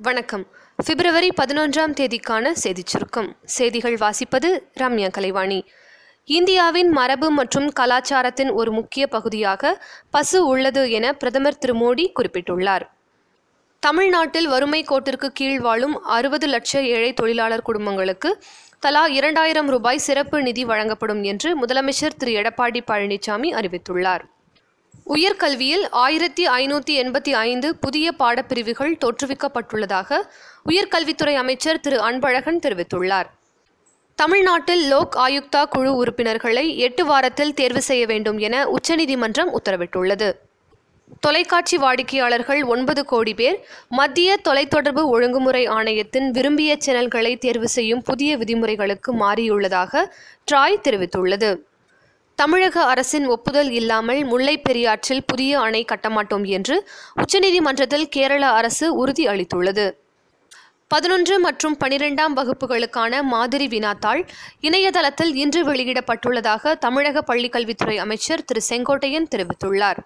வணக்கம். பிப்ரவரி பதினொன்றாம் தேதிக்கான செய்திச் சுருக்கம். செய்திகள் வாசிப்பது ரம்யா கலைவாணி. இந்தியாவின் மரபு மற்றும் கலாச்சாரத்தின் ஒரு முக்கிய பகுதியாக பசு உள்ளது என பிரதமர் திரு மோடி குறிப்பிட்டுள்ளார். தமிழ்நாட்டில் வறுமை கோட்டிற்கு கீழ் வாழும் அறுபது லட்ச ஏழை தொழிலாளர் குடும்பங்களுக்கு தலா இரண்டாயிரம் ரூபாய் சிறப்பு நிதி வழங்கப்படும் என்று முதலமைச்சர் திரு எடப்பாடி பழனிசாமி அறிவித்துள்ளார். உயர்கல்வியில் ஆயிரத்தி ஐநூற்றி எண்பத்தி ஐந்து புதிய பாடப்பிரிவுகள் தோற்றுவிக்கப்பட்டுள்ளதாக உயர்கல்வித்துறை அமைச்சர் திரு அன்பழகன் தெரிவித்துள்ளார். தமிழ்நாட்டில் லோக் ஆயுக்தா குழு உறுப்பினர்களை எட்டு வாரத்தில் தேர்வு செய்ய வேண்டும் என உச்சநீதிமன்றம் உத்தரவிட்டுள்ளது. தொலைக்காட்சி வாடிக்கையாளர்கள் ஒன்பது கோடி பேர் மத்திய தொலைத்தொடர்பு ஒழுங்குமுறை ஆணையத்தின் விரும்பிய சேனல்களை தேர்வு செய்யும் புதிய விதிமுறைகளுக்கு மாறியுள்ளதாக ட்ராய் தெரிவித்துள்ளது. தமிழக அரசின் ஒப்புதல் இல்லாமல் முல்லைப் பெரியாற்றில் புதிய அணை கட்டமாட்டோம் என்று உச்சநீதிமன்றத்தில் கேரள அரசு உறுதி அளித்துள்ளது. பதினொன்று மற்றும் பனிரெண்டாம் வகுப்புகளுக்கான மாதிரி வினாத்தாள் இணையதளத்தில் இன்று வெளியிடப்பட்டுள்ளதாக தமிழக பள்ளிக்கல்வித்துறை அமைச்சர் திரு செங்கோட்டையன் தெரிவித்துள்ளார்.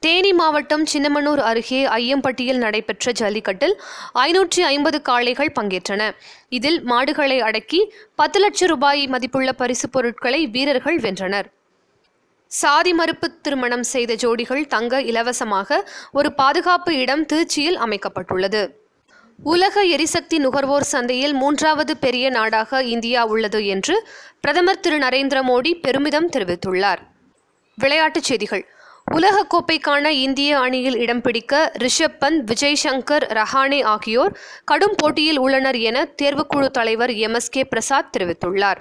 தேனி மாவட்டம் சின்னமனூர் அருகே ஐயம்பட்டியில் நடைபெற்ற ஜல்லிக்கட்டில் ஐநூற்றி ஐம்பது காளைகள் பங்கேற்றன. இதில் மாடுகளை அடக்கி பத்து லட்சம் ரூபாய் மதிப்புள்ள பரிசுப் பொருட்களை வீரர்கள் வென்றனர். சாதி மறுப்பு திருமணம் செய்த ஜோடிகள் தங்க இலவசமாக ஒரு பாதுகாப்பு இடம் திருச்சியில் அமைக்கப்பட்டுள்ளது. உலக எரிசக்தி நுகர்வோர் சந்தையில் மூன்றாவது பெரிய நாடாக இந்தியா உள்ளது என்று பிரதமர் திரு நரேந்திர மோடி பெருமிதம் தெரிவித்துள்ளார். விளையாட்டுச் செய்திகள். உலகக்கோப்பைக்கான இந்திய அணியில் இடம் பிடிக்க ரிஷப் பந்த் விஜய் சங்கர் ரஹானே ஆகியோர் கடும் போட்டியில் உள்ளனர் என தேர்வுக்குழு தலைவர் எம். எஸ். கே. பிரசாத் தெரிவித்துள்ளார்.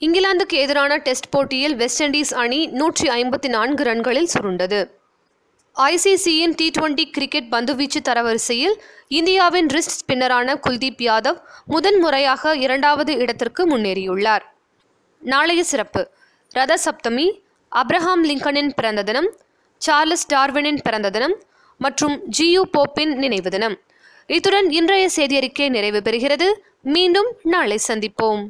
இங்கிலாந்துக்கு எதிரான டெஸ்ட் போட்டியில் வெஸ்ட் இண்டீஸ் அணி நூற்றி ஐம்பத்தி நான்கு ரன்களில் சுருண்டது. ஐசிசியின் டி டுவெண்டி கிரிக்கெட் பந்துவீச்சு தரவரிசையில் இந்தியாவின் ரிஸ்ட் ஸ்பின்னரான குல்தீப் யாதவ் முதன்முறையாக இரண்டாவது இடத்திற்கு முன்னேறியுள்ளார். நாளைய சிறப்பு. ரத சப்தமி அப்ரஹாம் லிங்கனின் பிறந்த தினம் சார்லஸ் டார்வினின் பிறந்த தினம் மற்றும் ஜியு போப்பின் நினைவு தினம். இத்துடன் இன்றைய செய்தியறிக்கை நிறைவு பெறுகிறது. மீண்டும் நாளை சந்திப்போம்.